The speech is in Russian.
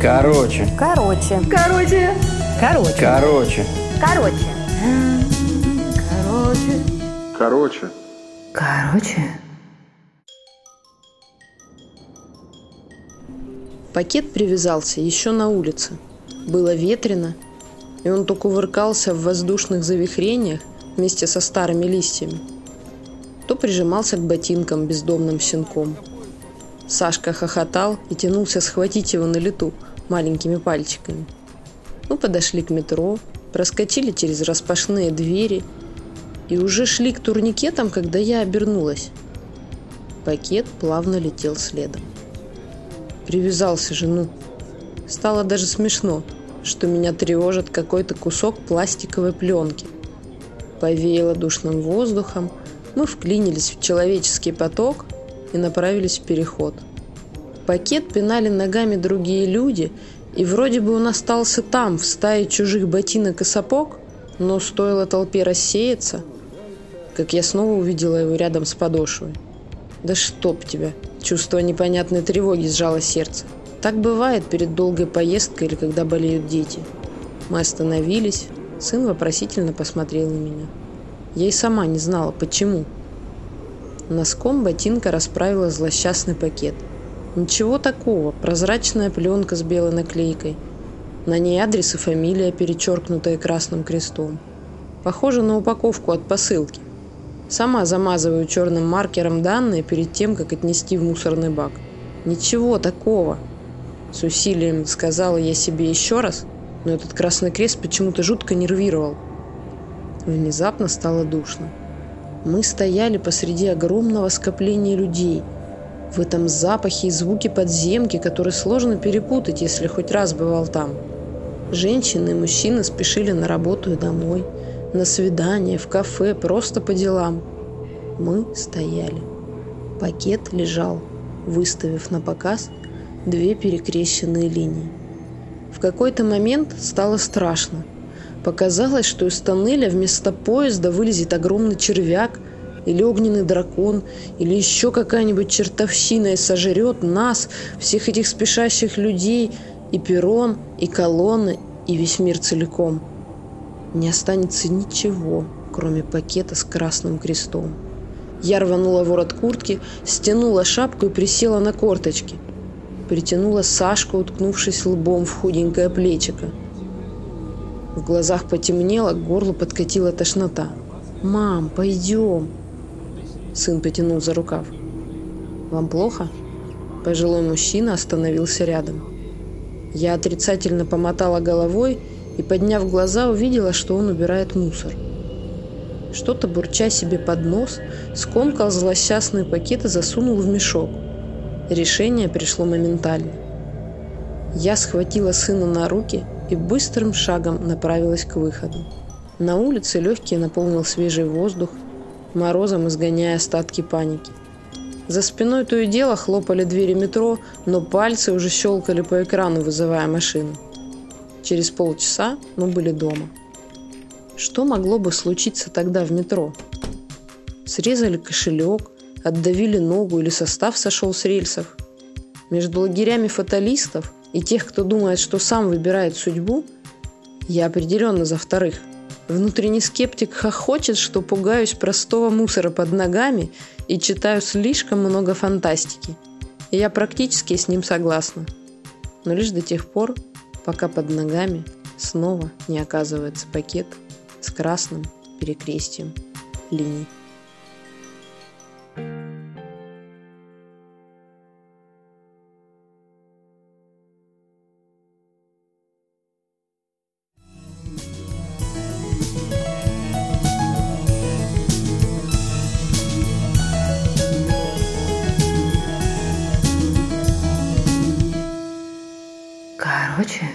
Короче. Короче. Короче. Короче. Короче. Короче. Короче. Короче. Короче. Пакет привязался еще на улице. Было ветрено, и он то кувыркался в воздушных завихрениях вместе со старыми листьями, то прижимался к ботинкам бездомным щенком. Сашка хохотал и тянулся схватить его на лету маленькими пальчиками. Мы подошли к метро, проскочили через распашные двери и уже шли к турникетам, когда я обернулась. Пакет плавно летел следом. Привязался же, ну. Стало даже смешно, что меня тревожит какой-то кусок пластиковой пленки. Повеяло душным воздухом, мы вклинились в человеческий поток и направились в переход. Пакет пинали ногами другие люди, и вроде бы он остался там, в стае чужих ботинок и сапог, но стоило толпе рассеяться, как я снова увидела его рядом с подошвой. Да чтоб тебя! Чувство непонятной тревоги сжало сердце. Так бывает перед долгой поездкой или когда болеют дети. Мы остановились. Сын вопросительно посмотрел на меня. Я и сама не знала, почему. Носком ботинка расправила злосчастный пакет. Ничего такого. Прозрачная пленка с белой наклейкой. На ней адрес и фамилия, перечеркнутая красным крестом. Похоже на упаковку от посылки. Сама замазываю черным маркером данные перед тем, как отнести в мусорный бак. Ничего такого. С усилием сказала я себе еще раз, но этот красный крест почему-то жутко нервировал. Внезапно стало душно. Мы стояли посреди огромного скопления людей. В этом запахе и звуке подземки, который сложно перепутать, если хоть раз бывал там. Женщины и мужчины спешили на работу и домой – на свидание, в кафе, просто по делам. Мы стояли. Пакет лежал, выставив на показ две перекрещенные линии. В какой-то момент стало страшно. Показалось, что из тоннеля вместо поезда вылезет огромный червяк или огненный дракон, или еще какая-нибудь чертовщина и сожрет нас, всех этих спешащих людей, и перрон, и колонны, и весь мир целиком – не останется ничего, кроме пакета с красным крестом. Я рванула ворот куртки, стянула шапку и присела на корточки. Притянула Сашку, уткнувшись лбом в худенькое плечико. В глазах потемнело, к горлу подкатила тошнота. «Мам, пойдем!» Сын потянул за рукав. «Вам плохо?» Пожилой мужчина остановился рядом. Я отрицательно помотала головой и, подняв глаза, увидела, что он убирает мусор. Что-то, бурча себе под нос, скомкал злосчастный пакет и засунул в мешок. Решение пришло моментально. Я схватила сына на руки и быстрым шагом направилась к выходу. На улице легкий наполнил свежий воздух, морозом изгоняя остатки паники. За спиной то и дело хлопали двери метро, но пальцы уже щелкали по экрану, вызывая машину. Через полчаса мы были дома. Что могло бы случиться тогда в метро? Срезали кошелек, отдавили ногу или состав сошел с рельсов. Между лагерями фаталистов и тех, кто думает, что сам выбирает судьбу, я определенно за вторых. Внутренний скептик хохочет, что пугаюсь простого мусора под ногами и читаю слишком много фантастики. И я практически с ним согласна. Но лишь до тех пор, пока под ногами снова не оказывается пакет с красным перекрестием линий. 而且